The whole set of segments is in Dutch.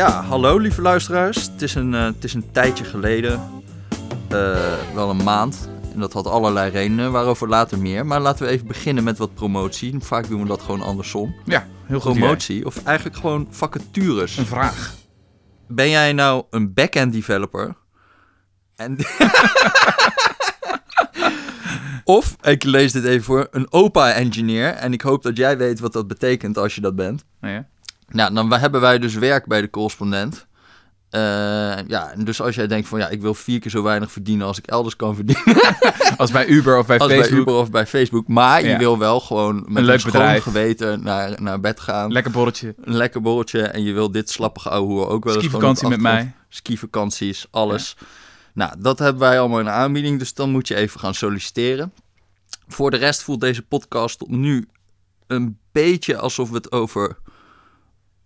Ja, hallo lieve luisteraars. Het is een, eh, het is een tijdje geleden, eh, wel een maand. En dat had allerlei redenen, waarover later meer. Maar laten we even beginnen met wat promotie. Vaak doen we dat gewoon andersom. Ja, heel goed idee. Promotie, of eigenlijk gewoon vacatures. Een vraag. Ben jij nou een back-end developer? En... of, ik lees dit even voor, een OPA-engineer. En ik hoop dat jij weet wat dat betekent als je dat bent. Ja. Nou, dan hebben wij dus werk bij de correspondent. Eh, ja, dus als jij denkt van ja, ik wil vier keer zo weinig verdienen als ik elders kan verdienen. Als bij Uber of bij als Facebook. bij Uber of bij Facebook. Maar je wil wel gewoon met een, leuk schoon bedrijf. geweten naar, naar bed gaan. Lekker borreltje. een lekker borreltje. En je wil dit slappige ouwe hoer ook wel eens Skivakantie met mij. Skivakanties, alles. Nou, dat hebben wij allemaal in de aanbieding. Dus dan moet je even gaan solliciteren. Voor de rest voelt deze podcast tot nu een beetje alsof we het over...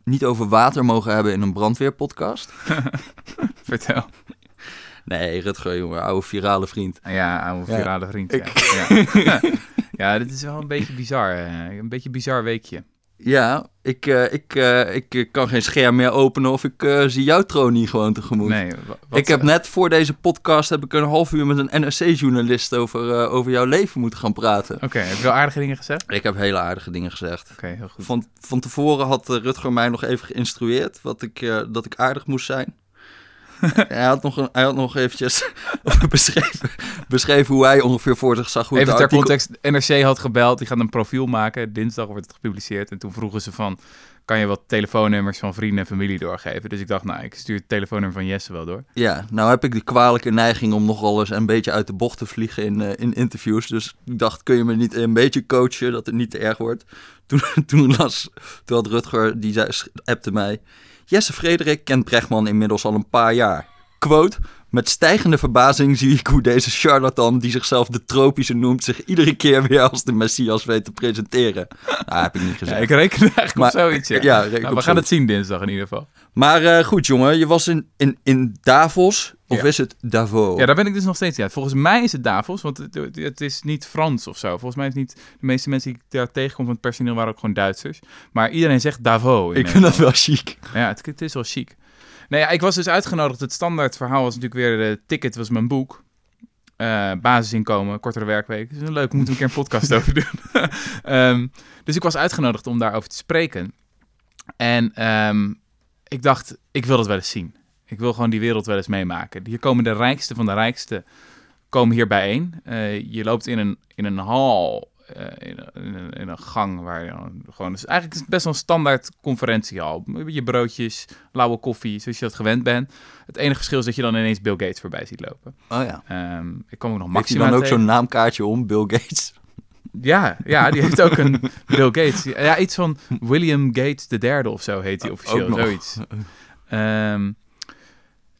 Niet over water mogen hebben in een brandweerpodcast. Vertel. Nee, Rutger, jongen, oude virale vriend. Ja, oude Ja. virale vriend. Ik- Ja. Ja. ja, dit is wel een beetje bizar. eh, Een beetje bizar weekje. Ja, ik, eh, ik, eh, ik eh, kan geen scherm meer openen of ik zie jouw troon niet gewoon tegemoet. Nee, wat, ik heb net voor deze podcast heb ik een half uur met een NRC-journalist over, over jouw leven moeten gaan praten. Oké, heb je wel aardige dingen gezegd? Oké, Ik heb hele aardige dingen gezegd. heel goed. Van, van tevoren had Rutger mij nog even geïnstrueerd wat ik, dat ik aardig moest zijn. hij, had nog een, hij had nog eventjes beschreven, beschreven hoe hij ongeveer voor zich zag hoe Even ter artikel... context, NRC had gebeld, die gaan een profiel maken. Dinsdag wordt het gepubliceerd. En toen vroegen ze van, kan je wat telefoonnummers van vrienden en familie doorgeven? Dus ik dacht, nou, ik stuur het telefoonnummer van Jesse wel door. Ja, nou heb ik de kwalijke neiging om nogal eens een beetje uit de bocht te vliegen in, eh, in interviews. Dus ik dacht, kun je me niet een beetje coachen dat het niet te erg wordt? Toen, toen, las, toen had Rutger, die zei, appte mij... Jesse Frederik kent Brechtman inmiddels al een paar jaar. Quote... Met stijgende verbazing zie ik hoe deze charlatan, die zichzelf de tropische noemt, zich iedere keer weer als de Messias weet te presenteren. Nou, heb ik niet Ja, gezegd. ik reken eigenlijk Maar- op zoiets. Ja. Ja, Nou, we gaan het zien dinsdag in ieder geval. Maar eh, goed, jongen, je was in, in, in Davos, of Ja. is het Davos? Ja, daar ben ik dus nog steeds uit. Volgens mij is het Davos, want het, het is niet Frans of zo. Volgens mij is het niet... De meeste mensen die ik daar tegenkom van het personeel waren ook gewoon Duitsers. Maar iedereen zegt Davos. Ik vind dat wel chic. Ja, het, het is wel chic. Nee, ja, ik was dus uitgenodigd. Het standaard verhaal was natuurlijk weer... De ticket was mijn boek. Eh, basisinkomen, kortere werkweek. Dat is leuk, we moeten een keer een podcast over doen. Ehm, dus ik was uitgenodigd om daarover te spreken. En ehm, ik dacht, ik wil dat wel eens zien. Ik wil gewoon die wereld wel eens meemaken. Hier komen de rijkste van de rijkste komen hier bijeen. Eh, je loopt in een, in een hal, eh, in, een, in, een, in een gang waar je dan gewoon... Dus eigenlijk is het best wel een standaard conferentiehal. Je broodjes, lauwe koffie, zoals je dat gewend bent. Het enige verschil is dat je dan ineens Bill Gates voorbij ziet lopen. Oh ja. Ehm, ik kwam ook nog Heeft hij Maxima dan ook zo'n naamkaartje om, Bill Gates? Ja, ja, die heeft ook een Bill Gates. Ja, iets van William Gates de derde of zo heet hij officieel, Ook nog. zoiets. Ehm,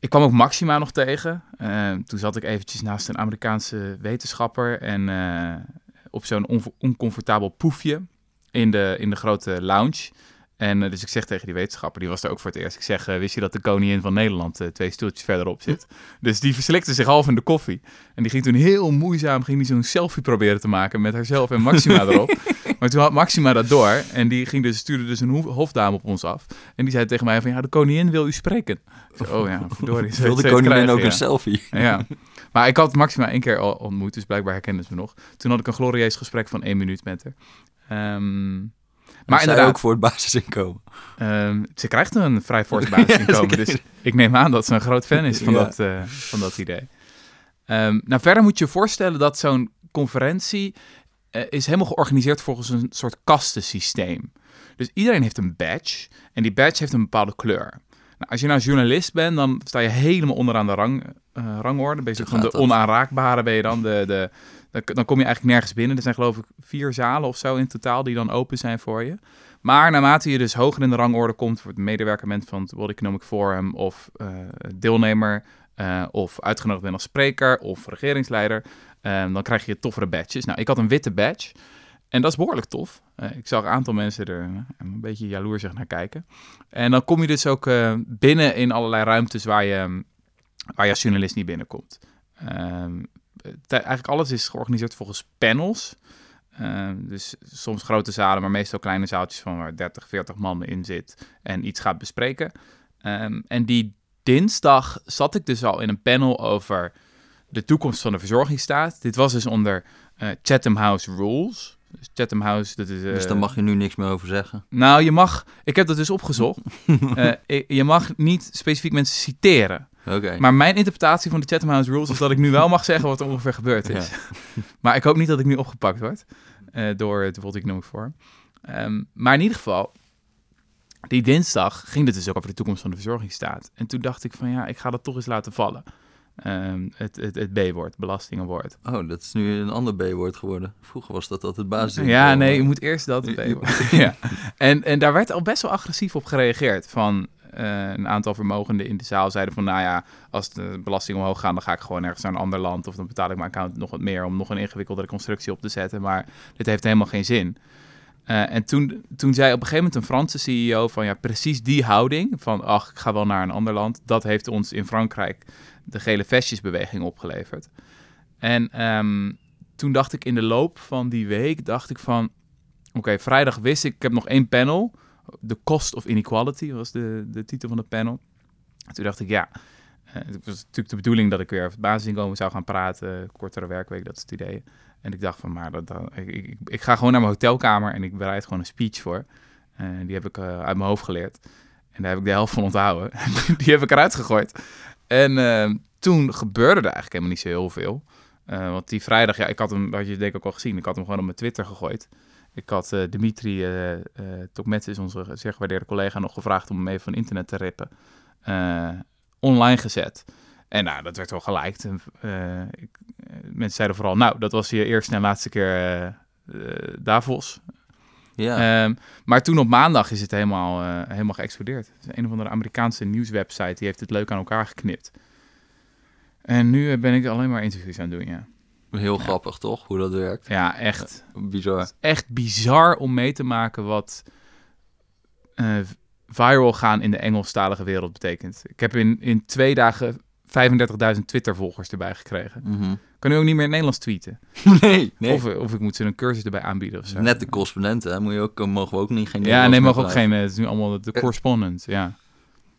ik kwam ook Maxima nog tegen. Ehm, toen zat ik eventjes naast een Amerikaanse wetenschapper en eh, op zo'n oncomfortabel poefje in de, in de grote lounge. En eh, dus ik zeg tegen die wetenschapper, die was er ook voor het eerst. Ik zeg, eh, wist je dat de koningin van Nederland eh, twee stoeltjes verderop zit? Dus die verslikte zich half in de koffie. En die ging toen heel moeizaam ging die zo'n selfie proberen te maken met haarzelf en Maxima erop. Maar toen had Maxima dat door en die ging dus, stuurde dus een ho- hofdame op ons af. En die zei tegen mij van, ja, de koningin wil u spreken. Zei, oh ja, verdorie. Wil de koningin krijgen, ook ja. een selfie? Ja, maar ik had Maxima één keer al ontmoet, dus blijkbaar herkenden ze me nog. Toen had ik een glorieus gesprek van één minuut met haar. Ehm, maar inderdaad, ook voor het basisinkomen. ehm, ze krijgt een vrij fors basisinkomen, Ja, dus ik neem aan dat ze een groot fan is van, Ja. dat, eh, van dat idee. Ehm, nou, verder moet je je voorstellen dat zo'n conferentie eh, is helemaal georganiseerd volgens een soort kastensysteem. Dus iedereen heeft een badge en die badge heeft een bepaalde kleur. Nou, als je nou journalist bent, dan sta je helemaal onderaan de rang, eh, rangorde. Soort van de onaanraakbare ben je dan. De, de, dan, dan kom je eigenlijk nergens binnen. Er zijn geloof ik vier zalen of zo in totaal die dan open zijn voor je. Maar naarmate je dus hoger in de rangorde komt, wordt medewerker bent van het World Economic Forum of eh, deelnemer eh, of uitgenodigd bent als spreker of regeringsleider, eh, dan krijg je toffere badges. Nou, ik had een witte badge en dat is behoorlijk tof. Eh, ik zag een aantal mensen er een beetje jaloersig naar kijken. En dan kom je dus ook binnen in allerlei ruimtes waar je, waar je als journalist niet binnenkomt. Ehm, te- eigenlijk alles is georganiseerd volgens panels. Ehm, dus soms grote zalen, maar meestal kleine zaaltjes van waar 30, 40 man in zit en iets gaat bespreken. Ehm, en die dinsdag zat ik dus al in een panel over de toekomst van de verzorgingsstaat. Dit was dus onder eh, Chatham House Rules. Dus Chatham House, dat is... Dus eh, daar mag je nu niks meer over zeggen. Nou, je mag... Ik heb dat dus opgezocht. Eh, je mag niet specifiek mensen citeren. Maar mijn interpretatie van de Chatham House Rules is dat ik nu wel mag zeggen wat er ongeveer gebeurd is. maar ik hoop niet dat ik nu opgepakt word eh, door het World Economic Forum. Ehm, maar in ieder geval, die dinsdag ging het dus ook over de toekomst van de verzorgingsstaat. En toen dacht ik van ja, ik ga dat toch eens laten vallen. Ehm, het het, het B-woord, belastingenwoord. Oh, dat is nu een ander B-woord geworden. Vroeger was dat altijd basis. Ja, nee, je moet eerst dat B-woord. ja. en, en daar werd al best wel agressief op gereageerd. Van eh, een aantal vermogenden in de zaal zeiden van... nou ja, als de belastingen omhoog gaan... dan ga ik gewoon ergens naar een ander land... of dan betaal ik mijn account nog wat meer... om nog een ingewikkeldere constructie op te zetten. Maar dit heeft helemaal geen zin. Eh, en toen, toen zei op een gegeven moment een Franse CEO van... ja, precies die houding van... ach, ik ga wel naar een ander land... dat heeft ons in Frankrijk de gele vestjesbeweging opgeleverd. En ehm, toen dacht ik in de loop van die week... dacht ik van... oké, vrijdag wist ik... ik heb nog één panel... The Cost of Inequality was de, de titel van het panel. En toen dacht ik, ja, eh, het was natuurlijk de bedoeling dat ik weer over het basisinkomen zou gaan praten, kortere werkweek, dat het idee. En ik dacht van, maar dat, ik, ik, ga gewoon naar mijn hotelkamer en ik bereid gewoon een speech voor. Eh, die heb ik eh, uit mijn hoofd geleerd. En daar heb ik de helft van onthouden. die heb ik eruit gegooid. En toen gebeurde er eigenlijk helemaal niet zo heel veel. Want die vrijdag, ja, ik had hem, had je denk ik ook al gezien, ik had hem gewoon op mijn Twitter gegooid. Ik had eh, Dimitri uh, uh, onze zeer gewaardeerde collega, nog gevraagd om hem even van internet te rippen. Online gezet. En nou, dat werd wel eh, mensen zeiden vooral, nou, dat was je eerste en laatste keer Davos. Ja. Ehm, maar toen op maandag is het helemaal, helemaal geëxplodeerd. Het is Een of andere Amerikaanse nieuwswebsite die heeft het leuk aan elkaar geknipt. En nu ben ik alleen maar interviews aan het doen, ja. Heel grappig, toch? Hoe dat werkt. Ja, echt. Bizar. Echt bizar om mee te maken wat eh, viral gaan in de Engelstalige wereld betekent. Ik heb in, in twee dagen 35.000 Twitter-volgers erbij gekregen. Mhm. Kan nu ook niet meer in Nederlands tweeten. Nee, nee. Of, of ik moet ze een cursus erbij aanbieden of zo. Net de correspondenten, hè? Moet je ook, mogen we ook niet geen Ja, nee, mag ook geen... eh, Het is nu allemaal de correspondent, ja.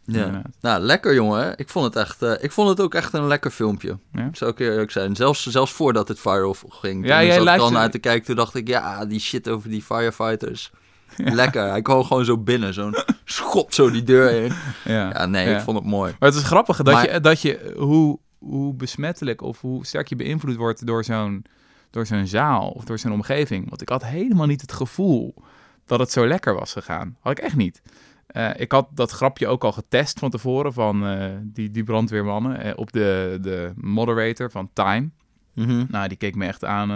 Ja. inderdaad. Nou, lekker jongen. Ik vond het echt. eh, ik vond het ook echt een lekker filmpje. Ja? Zou ik eerlijk zijn. Zelfs, zelfs voordat het viral ging. Ja, toen jij zat ik al naar te kijken. Toen dacht ik, ja, die shit over die firefighters. Lekker. Hij kwam gewoon zo binnen. Zo'n schop zo die deur in. Ja, Ja, nee, Ja. ik vond het mooi. Maar het is grappig dat, Maar- je, dat je hoe, hoe besmettelijk of hoe sterk je beïnvloed wordt door zo'n, door zo'n zaal of door zo'n omgeving. Want ik had helemaal niet het gevoel dat het zo lekker was gegaan. Had ik echt niet. Eh, ik had dat grapje ook al getest van tevoren van eh, die, die brandweermannen eh, op de, de moderator van Time. Mhm. Nou, die keek me echt aan,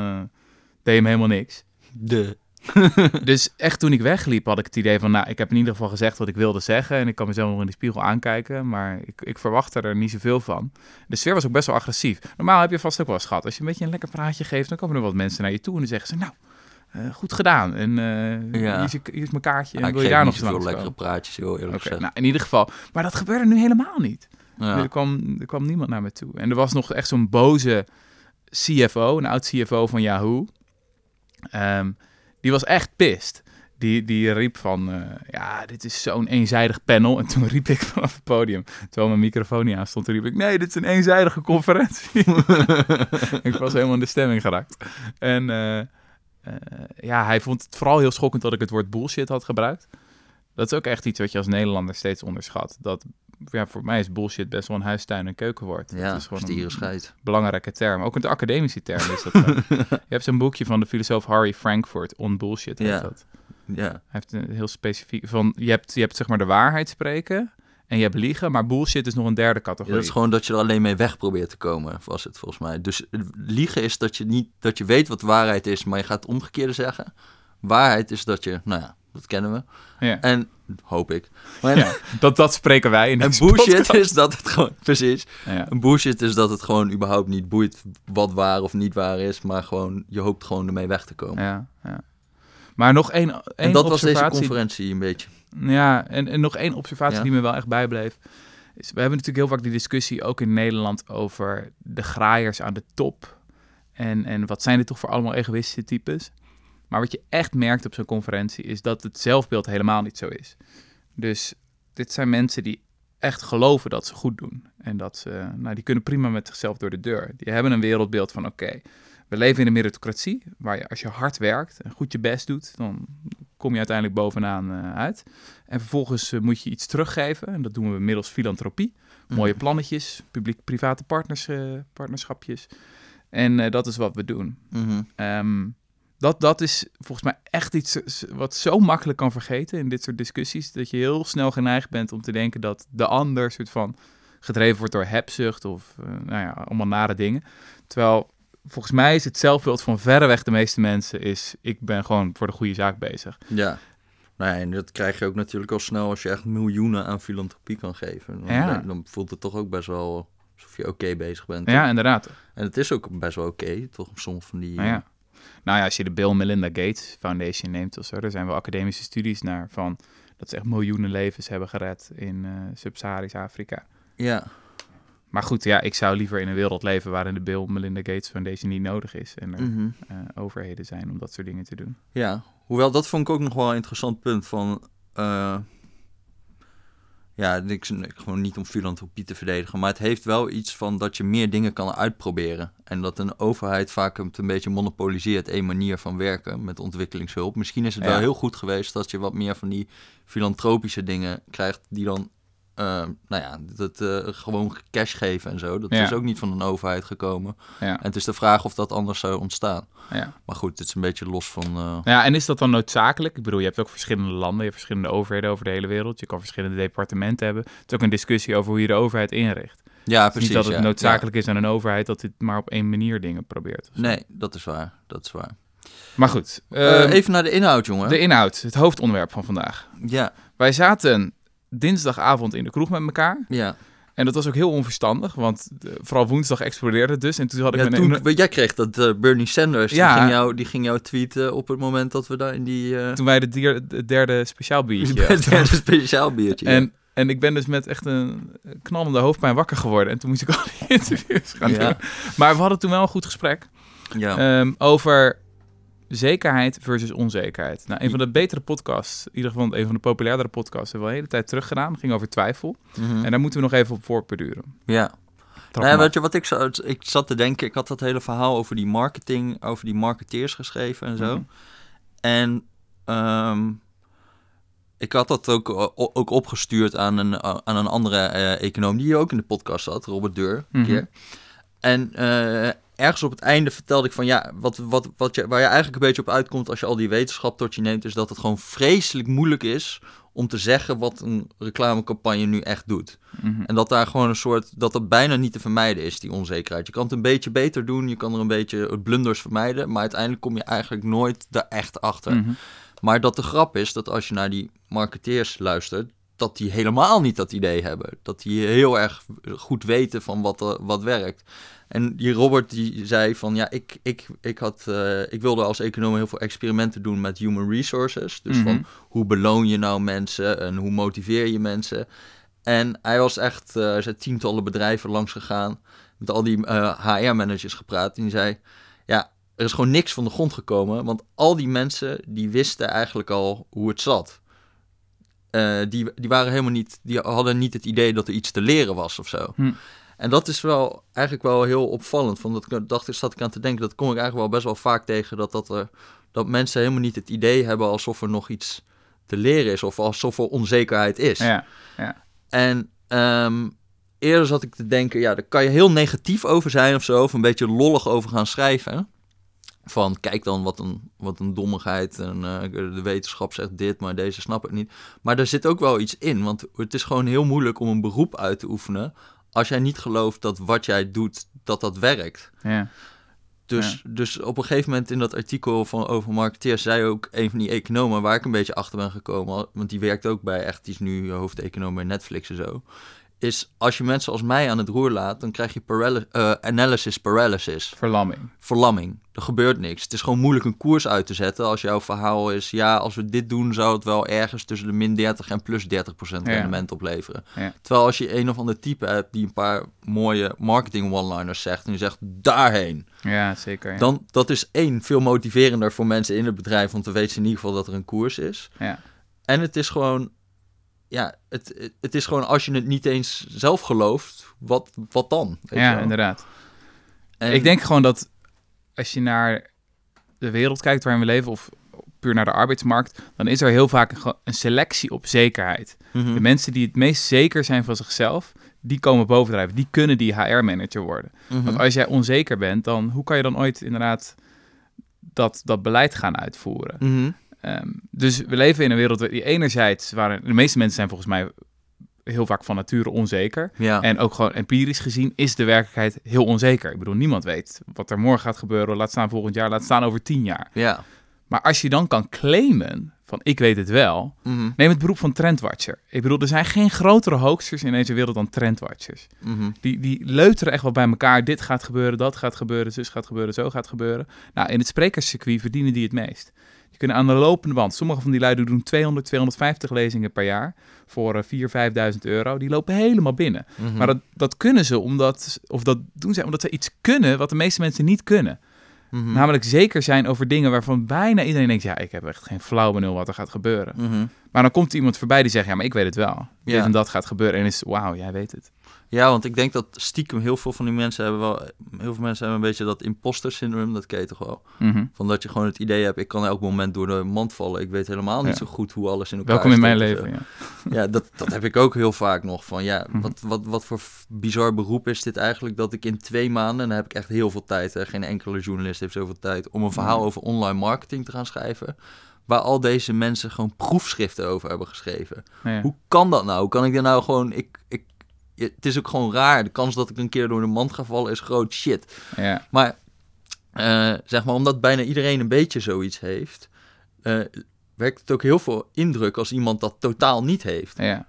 deed hem helemaal niks. De. Dus echt toen ik wegliep had ik het idee van, nou, ik heb in ieder geval gezegd wat ik wilde zeggen. En ik kan mezelf nog in de spiegel aankijken, maar ik, ik verwachtte er niet zoveel van. De sfeer was ook best wel agressief. Normaal heb je vast ook wel eens gehad. Als je een beetje een lekker praatje geeft, dan komen er wat mensen naar je toe en dan zeggen ze, nou, eh, goed gedaan. En eh, Ja. hier, is hier is mijn kaartje. Ja, En ik wil je daar nog langs lekkere komen? praatjes, heel eerlijk gezegd. nou, in ieder geval. Maar dat gebeurde nu helemaal niet. Ja. Er, kwam, er kwam niemand naar me toe. En er was nog echt zo'n boze CFO, een oud CFO van Yahoo. Ehm, die was echt pist. Die, die riep van, eh, ja, dit is zo'n eenzijdig panel. En toen riep ik vanaf het podium, terwijl mijn microfoon niet aan stond, riep ik, nee, dit is een eenzijdige conferentie. ik was helemaal in de stemming geraakt. En ja, hij vond het vooral heel schokkend dat ik het woord bullshit had gebruikt. Dat is ook echt iets wat je als Nederlander steeds onderschat. Dat, ja, voor mij is bullshit best wel een huistuin- en keukenwoord. Ja, dat is gewoon een scheid. belangrijke term. Ook een academische term is dat. je hebt zo'n boekje van de filosoof Harry Frankfurt, On Bullshit heet Ja. dat. Ja. Hij heeft een heel specifiek van, je hebt, je hebt zeg maar de waarheid spreken en je hebt liegen, maar bullshit is nog een derde Ja, categorie. dat is gewoon dat je er alleen mee weg probeert te komen, was het volgens mij. Dus eh, liegen is dat je niet dat je weet wat waarheid is, maar je gaat het omgekeerde zeggen. Waarheid is dat je, nou ja, dat kennen we. ja. En hoop ik. Maar Ja, dat, dat spreken wij in En bullshit podcast. is dat het gewoon, precies. Ja. En bullshit is dat het gewoon überhaupt niet boeit wat waar of niet waar is, maar gewoon, je hoopt gewoon ermee weg te komen. Ja, ja. Maar nog één, één en dat was deze conferentie een beetje. Ja, en, en nog één observatie Ja. die me wel echt bijbleef. Is, we hebben natuurlijk heel vaak die discussie ook in Nederland over de graaiers aan de top. En, en wat zijn dit toch voor allemaal egoïstische types? Maar wat je echt merkt op zo'n conferentie is dat het zelfbeeld helemaal niet zo is. Dus dit zijn mensen die echt geloven dat ze goed doen. En dat ze, nou, die kunnen prima met zichzelf door de deur. Die hebben een wereldbeeld van, oké, we leven in een meritocratie, waar je als je hard werkt en goed je best doet, dan kom je uiteindelijk bovenaan eh, uit. En vervolgens eh, moet je iets teruggeven, en dat doen we middels filantropie. Mooie Mhm. plannetjes, publiek-private partners, eh, partnerschapjes. En dat is wat we doen. Mhm. Ehm, dat, dat is volgens mij echt iets wat zo makkelijk kan vergeten in dit soort discussies. Dat je heel snel geneigd bent om te denken dat de ander soort van gedreven wordt door hebzucht of nou ja, allemaal nare dingen. Terwijl volgens mij is het zelfbeeld van verreweg de meeste mensen is ik ben gewoon voor de goede zaak bezig. Ja. Nee, en dat krijg je ook natuurlijk al snel als je echt miljoenen aan filantropie kan geven. Dan, Ja. dan voelt het toch ook best wel alsof je oké bezig bent. Ja, inderdaad. En het is ook best wel oké, toch? Soms van die... Nou ja. Nou ja, als je de Bill Melinda Gates Foundation neemt of zo, er zijn wel academische studies naar van dat ze echt miljoenen levens hebben gered in eh Sub-Saharisch Afrika. ja. Maar goed, ja, ik zou liever in een wereld leven waarin de Bill Melinda Gates Foundation niet nodig is. En er Mhm. eh, overheden zijn om dat soort dingen te doen. Ja, hoewel dat vond ik ook nog wel een interessant punt van... eh, ja, ik, ik, gewoon niet om filantropie te verdedigen, maar het heeft wel iets van dat je meer dingen kan uitproberen. En dat een overheid vaak het een beetje monopoliseert, één manier van werken met ontwikkelingshulp. Misschien is het Ja. wel heel goed geweest dat je wat meer van die filantropische dingen krijgt die dan... eh, nou ja, dat eh, gewoon cash geven en zo. Dat Ja. is ook niet van een overheid gekomen. Ja, En het is de vraag of dat anders zou ontstaan. ja. Maar goed, het is een beetje los van... eh, ja, en is dat dan noodzakelijk? Ik bedoel, je hebt ook verschillende landen, je hebt verschillende overheden over de hele wereld. Je kan verschillende departementen hebben. Het is ook een discussie over hoe je de overheid inricht. Ja, precies. niet dat het ja. noodzakelijk is aan een overheid dat dit maar op één manier dingen probeert. Nee, dat is waar. Dat is waar. Maar goed, Eh, ehm, even naar de inhoud, jongen. de inhoud, het hoofdonderwerp van vandaag. Ja, Wij zaten dinsdagavond in de kroeg met elkaar. ja. En dat was ook heel onverstandig, want eh, vooral woensdag explodeerde het dus. En toen had ik ja toen, jij kreeg dat eh, Bernie Sanders, Ja. die, ging jou, die ging jou tweeten op het moment dat we daar in die... eh toen wij de, dier, derde speciaal biertje het derde speciaal biertje. ja. En, en ik ben dus met echt een knallende hoofdpijn wakker geworden. En toen moest ik al die interviews gaan Ja. doen. Maar we hadden toen wel een goed gesprek ja. ehm, over zekerheid versus onzekerheid. Nou, een van de betere podcasts, in ieder geval een van de populairdere podcasts, hebben we al een hele tijd terug gedaan. ging over twijfel. Mhm. En daar moeten we nog even op voortbeduren. ja. Nee, weet je wat ik, zo, ik zat te denken? Ik had dat hele verhaal over die marketing, over die marketeers geschreven en zo. Mhm. En ehm, ik had dat ook, o- ook opgestuurd aan een, aan een andere eh, econoom die hier ook in de podcast zat, Robert Deur. Een Mhm. keer. En eh, ergens op het einde vertelde ik van ja, wat, wat, wat je, waar je eigenlijk een beetje op uitkomt als je al die wetenschap tot je neemt, is dat het gewoon vreselijk moeilijk is om te zeggen wat een reclamecampagne nu echt doet. Mhm. En dat daar gewoon een soort, dat dat bijna niet te vermijden is, die onzekerheid. Je kan het een beetje beter doen, je kan er een beetje blunders vermijden, maar uiteindelijk kom je eigenlijk nooit daar echt achter. Mhm. Maar dat de grap is dat als je naar die marketeers luistert, dat die helemaal niet dat idee hebben. Dat die heel erg goed weten van wat, er- wat werkt. En die Robert die zei van ja, ik, ik, ik, had, eh, ik wilde als econoom heel veel experimenten doen met human resources. Dus Mhm. van hoe beloon je nou mensen en hoe motiveer je mensen. En hij was echt, eh er zijn tientallen bedrijven langs gegaan, met al die HR-managers gepraat. En die zei, ja, er is gewoon niks van de grond gekomen, want al die mensen die wisten eigenlijk al hoe het zat. Eh, die, die waren helemaal niet, die hadden niet het idee dat er iets te leren was of zo. Hm. En dat is wel eigenlijk wel heel opvallend. Van dat ik dacht, ik zat ik aan te denken, dat kom ik eigenlijk wel best wel vaak tegen, dat, dat, er, dat mensen helemaal niet het idee hebben alsof er nog iets te leren is, of alsof er onzekerheid is. Ja, En ehm, eerder zat ik te denken, ja, daar kan je heel negatief over zijn of zo, of een beetje lollig over gaan schrijven. Van, kijk dan wat een, wat een dommigheid en eh, de wetenschap zegt dit, maar deze snap ik niet. Maar er zit ook wel iets in, want het is gewoon heel moeilijk om een beroep uit te oefenen als jij niet gelooft dat wat jij doet, dat dat werkt. ja. Dus, dus op een gegeven moment in dat artikel van, over marketeers zei ook een van die economen waar ik een beetje achter ben gekomen, want die werkt ook bij echt, die is nu hoofdeconoom bij Netflix en zo, is als je mensen als mij aan het roer laat, dan krijg je paraly- eh, analysis paralysis, Verlamming. verlamming. Er gebeurt niks. Het is gewoon moeilijk een koers uit te zetten als jouw verhaal is, ja, als we dit doen zou het wel ergens tussen de min 30 en plus 30 procent Ja. rendement opleveren. Ja. Terwijl als je een of ander type hebt die een paar mooie marketing one-liners zegt en die zegt daarheen, Ja, zeker. Ja. dan dat is één veel motiverender voor mensen in het bedrijf, want dan weten ze in ieder geval dat er een koers is. Ja. En het is gewoon ja, het, het, is gewoon als je het niet eens zelf gelooft, wat, wat dan? Je Ja, inderdaad. En- Ik denk gewoon dat als je naar de wereld kijkt waarin we leven, of puur naar de arbeidsmarkt, dan is er heel vaak een, selectie op zekerheid. Mhm. De mensen die het meest zeker zijn van zichzelf, die komen bovendrijven. Die kunnen die HR-manager worden. Mhm. Want als jij onzeker bent, dan hoe kan je dan ooit inderdaad dat, dat beleid gaan uitvoeren? Mhm. Ehm, dus we leven in een wereld die enerzijds, waar de meeste mensen zijn volgens mij heel vaak van nature onzeker. Ja. En ook gewoon empirisch gezien is de werkelijkheid heel onzeker. Ik bedoel, niemand weet wat er morgen gaat gebeuren, laat staan volgend jaar, laat staan over tien jaar. ja. Maar als je dan kan claimen van ik weet het wel, Mhm. neem het beroep van trendwatcher. Ik bedoel, er zijn geen grotere hoaxers in deze wereld dan trendwatchers. Mhm. Die, die leuteren echt wel bij elkaar. Dit gaat gebeuren, dat gaat gebeuren, zus gaat gebeuren, zo gaat gebeuren. Nou, in het sprekerscircuit verdienen die het meest. Kunnen aan de lopende band. Sommige van die luiden doen 200, 250 lezingen per jaar voor eh, 4.000, 5.000 euro. Die lopen helemaal binnen. Mhm. Maar dat, dat kunnen ze omdat, of dat doen ze omdat ze iets kunnen wat de meeste mensen niet kunnen. Mhm. Namelijk zeker zijn over dingen waarvan bijna iedereen denkt, ja, ik heb echt geen flauw benul wat er gaat gebeuren. Mhm. Maar dan komt iemand voorbij die zegt, ja, maar ik weet het wel. Dit en dat gaat gebeuren. En is, wauw, jij weet het. Ja, want ik denk dat stiekem heel veel van die mensen hebben wel... Heel veel mensen hebben een beetje dat imposter syndroom, dat ken je toch wel? Mhm. Van dat je gewoon het idee hebt, ik kan elk moment door de mand vallen. Ik weet helemaal niet Ja. zo goed hoe alles in elkaar Welkom in mijn leven, ja. Ja, dat, dat heb ik ook heel vaak nog. Van ja, Mhm. wat, wat, wat voor bizar beroep is dit eigenlijk dat ik in twee maanden, en dan heb ik echt heel veel tijd, hè, geen enkele journalist heeft zoveel tijd, om een verhaal over online marketing te gaan schrijven. Waar al deze mensen gewoon proefschriften over hebben geschreven. Ja. Hoe kan dat nou? Hoe kan ik er nou gewoon. Ik, ik, het is ook gewoon raar. De kans dat ik een keer door de mand ga vallen is groot shit. Ja. Maar eh, zeg maar, omdat bijna iedereen een beetje zoiets heeft, eh, werkt het ook heel veel indruk als iemand dat totaal niet heeft. ja.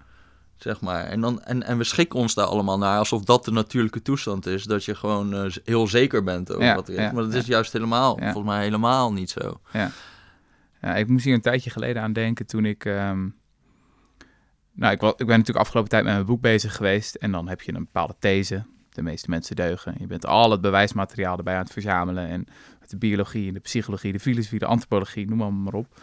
Zeg maar. en, dan, en, en we schikken ons daar allemaal naar alsof dat de natuurlijke toestand is. Dat je gewoon eh, heel zeker bent over Ja, wat er is. ja, maar dat is juist helemaal, volgens mij helemaal niet zo. Ja, ik moest hier een tijdje geleden aan denken toen ik... ehm, Nou, ik, ik ben natuurlijk afgelopen tijd met mijn boek bezig geweest. En dan heb je een bepaalde these. De meeste mensen deugen. Je bent al het bewijsmateriaal erbij aan het verzamelen. En de biologie, en de psychologie, de filosofie, de antropologie, noem maar, maar op.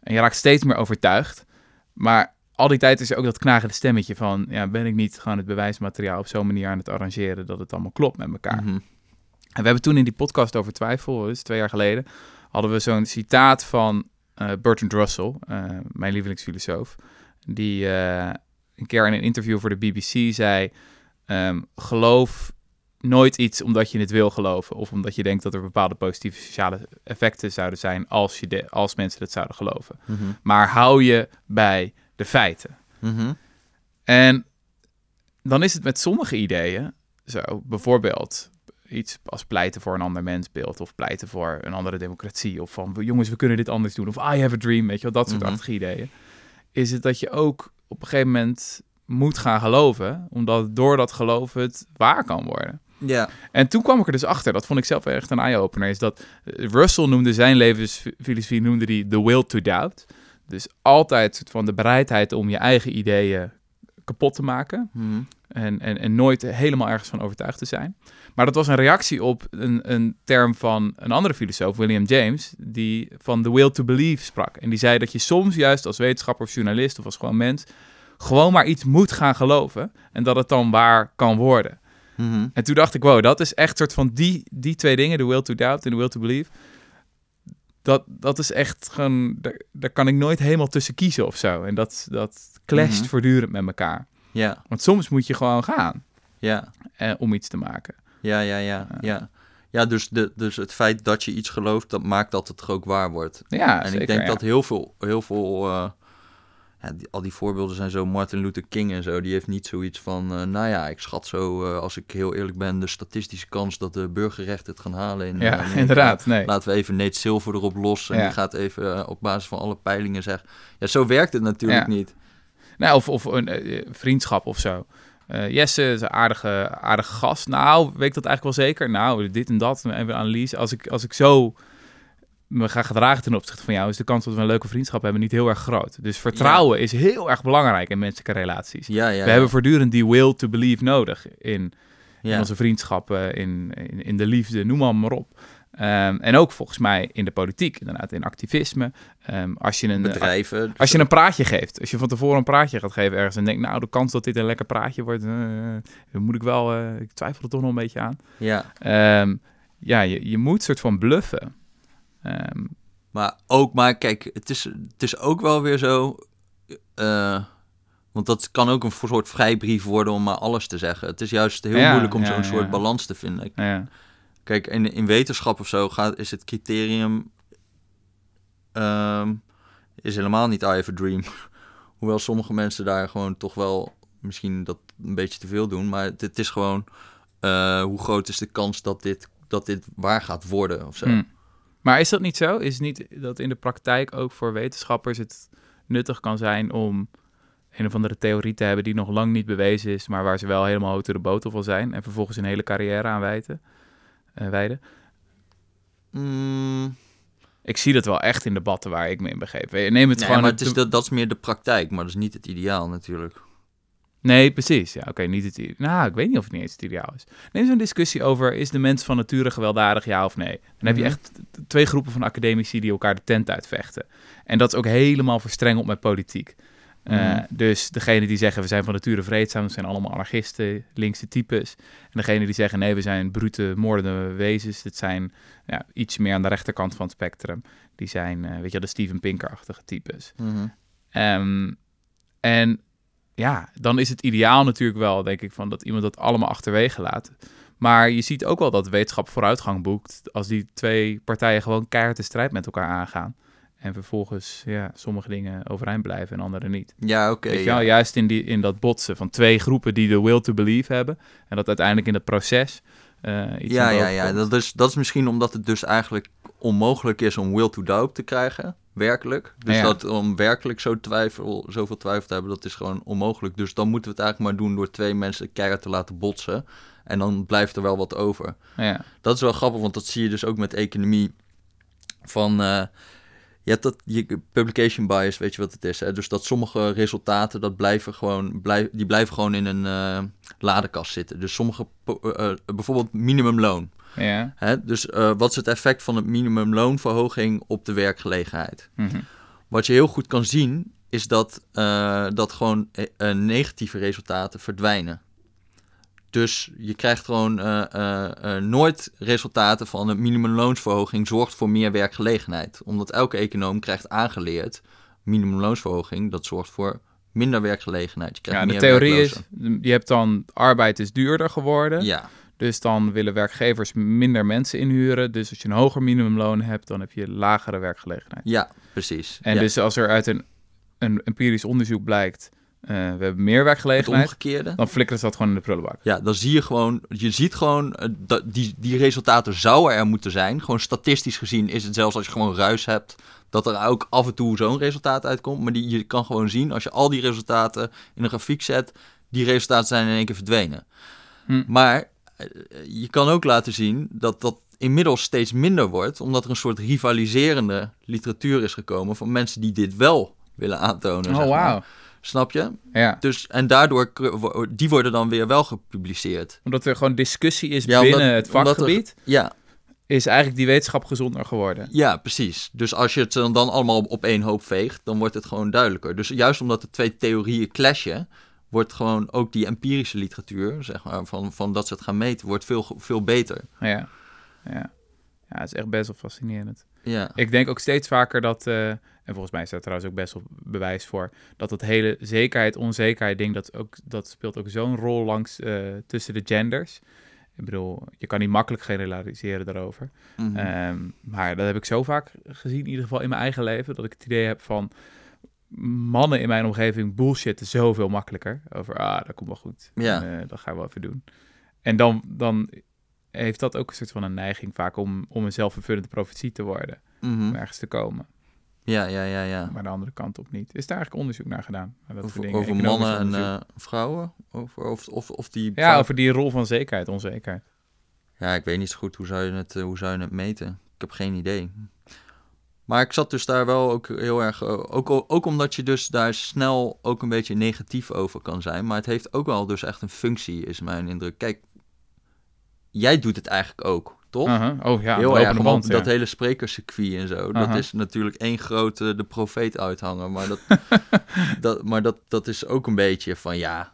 En je raakt steeds meer overtuigd. Maar al die tijd is er ook dat knagende stemmetje van... Ja, ben ik niet gewoon het bewijsmateriaal op zo'n manier aan het arrangeren... dat het allemaal klopt met elkaar. Mhm. En we hebben toen in die podcast over twijfel, dus twee jaar geleden, hadden we zo'n citaat van eh Bertrand Russell, eh, mijn lievelingsfilosoof, die eh, een keer in een interview voor de BBC zei: ehm, geloof nooit iets omdat je het wil geloven of omdat je denkt dat er bepaalde positieve sociale effecten zouden zijn als, je de, als mensen het zouden geloven. Mhm. Maar hou je bij de feiten. Mhm. En dan is het met sommige ideeën zo, bijvoorbeeld iets als pleiten voor een ander mensbeeld of pleiten voor een andere democratie of van jongens, we kunnen dit anders doen of I have a dream, weet je wel, dat soort achtige ideeën. Is het dat je ook op een gegeven moment moet gaan geloven, omdat door dat geloof het waar kan worden. Ja. En toen kwam ik er dus achter, dat vond ik zelf echt een eye-opener, is dat eh, Russell noemde zijn levensfilosofie, noemde hij the will to doubt. Dus altijd soort van de bereidheid om je eigen ideeën kapot te maken. Mhm. En, en, en nooit helemaal ergens van overtuigd te zijn. Maar dat was een reactie op een, een term van een andere filosoof, William James, die van the will to believe sprak. En die zei dat je soms juist als wetenschapper of journalist of als gewoon mens gewoon maar iets moet gaan geloven en dat het dan waar kan worden. Mhm. En toen dacht ik, wow, dat is echt soort van die, die twee dingen, the will to doubt en the will to believe. Dat, dat is echt gewoon, daar, daar kan ik nooit helemaal tussen kiezen of zo. En dat, dat clasht Mhm. voortdurend met elkaar. Ja. Want soms moet je gewoon gaan Ja. eh, om iets te maken. Ja, ja, ja, ja. Ja, dus, de, dus het feit dat je iets gelooft, dat maakt dat het toch ook waar wordt. Ja, en zeker, ik denk ja. dat heel veel, heel veel eh, ja, die- al die voorbeelden zijn zo, Martin Luther King en zo, die heeft niet zoiets van, eh, nou ja, ik schat zo, eh, als ik heel eerlijk ben, de statistische kans dat de burgerrechten het gaan halen. In, Ja, eh, inderdaad, nee. Laten we even Nate Silver erop los en Ja. die gaat even eh, op basis van alle peilingen zeggen. Ja, zo werkt het natuurlijk Ja. niet. Nou, of, of een eh, vriendschap of zo. Eh, Jesse is een aardige, aardige gast. Nou, weet ik dat eigenlijk wel zeker? Nou, dit en dat. Een analyse. Als ik, als ik zo me ga gedragen ten opzichte van jou, is de kans dat we een leuke vriendschap hebben niet heel erg groot. Dus vertrouwen is heel erg belangrijk in menselijke relaties. Ja, ja, we hebben voortdurend die will to believe nodig in, in onze vriendschappen, in, in, in de liefde, noem maar, maar op. Ehm, en ook volgens mij in de politiek, inderdaad, in activisme. Ehm, als, je een, Bedrijven. als je een praatje geeft, als je van tevoren een praatje gaat geven ergens en denkt, nou, de kans dat dit een lekker praatje wordt, eh, moet ik wel, eh, ik twijfel er toch nog een beetje aan. Ja, Ehm, ja, je, je moet soort van bluffen. Maar ook, maar kijk, het is, het is ook wel weer zo. eh, want dat kan ook een soort vrijbrief worden om maar alles te zeggen. Het is juist heel Ja, moeilijk om ja, zo'n ja. soort balans te vinden. ja. Kijk, in, in wetenschap of zo gaat, is het criterium ehm, is helemaal niet I have a dream. Hoewel sommige mensen daar gewoon toch wel misschien dat een beetje te veel doen. Maar het, is gewoon eh, hoe groot is de kans dat dit, dat dit waar gaat worden of zo. Hm. Maar is dat niet zo? Is niet dat in de praktijk ook voor wetenschappers het nuttig kan zijn om een of andere theorie te hebben die nog lang niet bewezen is, maar waar ze wel helemaal to de botel van zijn en vervolgens een hele carrière aan wijten, wijden? Mm, Ik zie dat wel echt in debatten waar ik me in begeef. Eh, Neem het nee, gewoon... maar het is dat, dat is meer de praktijk, maar dat is niet het ideaal natuurlijk. Nee, precies. Ja, oké, niet het... i- Nou, ik weet niet of het niet eens het ideaal is. Neem zo'n discussie over, is de mens van nature gewelddadig, ja of nee? Dan heb je Mhm. echt twee groepen van academici die elkaar de tent uitvechten. En dat is ook helemaal verstrengeld met politiek. Eh, Mhm. dus degene die zeggen, we zijn van nature vreedzaam, dat zijn allemaal anarchisten, linkse types. En degene die zeggen, nee, we zijn brute, moordende wezens, dat zijn ja, iets meer aan de rechterkant van het spectrum. Die zijn, eh, weet je wel, de Steven Pinker-achtige types. Mhm. Ehm, en ja, dan is het ideaal natuurlijk wel, denk ik, van dat iemand dat allemaal achterwege laat. Maar je ziet ook wel dat wetenschap vooruitgang boekt als die twee partijen gewoon keihard de strijd met elkaar aangaan. En vervolgens ja, sommige dingen overeind blijven en andere niet. Ja, oké. Ja. juist in, die, in dat botsen van twee groepen die de will to believe hebben. En dat uiteindelijk in het proces eh iets Ja, ja, ja. Dat is, dat is misschien omdat het dus eigenlijk onmogelijk is om will to doubt te krijgen. Werkelijk. Dus Ja. dat om werkelijk zo twijfel, zoveel twijfel te hebben, dat is gewoon onmogelijk. Dus dan moeten we het eigenlijk maar doen door twee mensen keihard te laten botsen. En dan blijft er wel wat over. Ja, Dat is wel grappig, want dat zie je dus ook met economie. Van, eh, je hebt dat, je, publication bias, weet je wat het is. Hè? Dus dat sommige resultaten, dat blijven gewoon, blijf, die blijven gewoon in een eh ladekast zitten. Dus sommige, eh, eh, bijvoorbeeld minimumloon. ja. Hè? Dus wat is het effect van het minimumloonverhoging op de werkgelegenheid? mhm. Wat je heel goed kan zien, is dat, dat gewoon negatieve resultaten verdwijnen. Dus je krijgt gewoon eh, eh, eh, nooit resultaten van een minimumloonsverhoging zorgt voor meer werkgelegenheid. Omdat elke econoom krijgt aangeleerd, minimumloonsverhoging, dat zorgt voor minder werkgelegenheid. Je krijgt ja de meer theorie werklozen. is, je hebt dan, arbeid is duurder geworden. Ja, Dus dan willen werkgevers minder mensen inhuren. Dus als je een hoger minimumloon hebt, dan heb je lagere werkgelegenheid. ja, precies. En ja. dus als er uit een, een empirisch onderzoek blijkt, eh, we hebben meer het werkgelegenheid, omgekeerde. dan flikkeren ze dat gewoon in de prullenbak. Ja, dan zie je gewoon, je ziet gewoon, eh, dat die, die resultaten zouden er moeten zijn. Gewoon statistisch gezien is het zelfs als je gewoon ruis hebt, dat er ook af en toe zo'n resultaat uitkomt. Maar die, je kan gewoon zien, als je al die resultaten in een grafiek zet, die resultaten zijn in één keer verdwenen. Hm. Maar eh, je kan ook laten zien dat dat inmiddels steeds minder wordt, omdat er een soort rivaliserende literatuur is gekomen van mensen die dit wel willen aantonen. Oh, zeg maar. wauw. Snap je? Ja, Dus, en daardoor, die worden dan weer wel gepubliceerd. omdat er gewoon discussie is Ja, binnen omdat- het er- vakgebied, Ja, is eigenlijk die wetenschap gezonder geworden. ja, precies. Dus als je het dan, dan allemaal op, één hoop veegt, dan wordt het gewoon duidelijker. Dus juist omdat de twee theorieën clashen, wordt gewoon ook die empirische literatuur, zeg maar, van, van dat ze het gaan meten, wordt veel, veel beter. Ja, ja. ja, het is echt best wel fascinerend. Ja, Ik denk ook steeds vaker dat, eh, en volgens mij is daar trouwens ook best wel bewijs voor, dat dat hele zekerheid, onzekerheid ding, dat, ook, dat speelt ook zo'n rol langs eh, tussen de genders. Ik bedoel, je kan niet makkelijk generaliseren daarover. Mhm. Ehm, maar dat heb ik zo vaak gezien, in ieder geval in mijn eigen leven, dat ik het idee heb van mannen in mijn omgeving bullshitten zoveel makkelijker. Over, ah, dat komt wel goed. Ja. Eh, dat gaan we wel even doen. En dan, dan heeft dat ook een soort van een neiging vaak om, om een zelfvervullende profetie te worden. Mhm. Om ergens te komen. Ja, ja, ja, ja. Maar de andere kant op niet. Is daar eigenlijk onderzoek naar gedaan? Naar dat Over, over mannen en eh, vrouwen? Over, of, of, of die Ja, over die rol van zekerheid, onzekerheid. Ja, ik weet niet zo goed hoe zou je het, eh, hoe zou je het meten. Ik heb geen idee. Maar ik zat dus daar wel ook heel erg... eh, Ook, ook omdat je dus daar snel ook een beetje negatief over kan zijn. Maar het heeft ook wel dus echt een functie, is mijn indruk. Kijk, jij doet het eigenlijk ook. Toch? Oh ja, Heel lopende erg, band, want ja. dat hele sprekerscircuit en zo, dat is natuurlijk één grote de profeet uithangen. Maar, dat, dat, maar dat, dat is ook een beetje van, ja,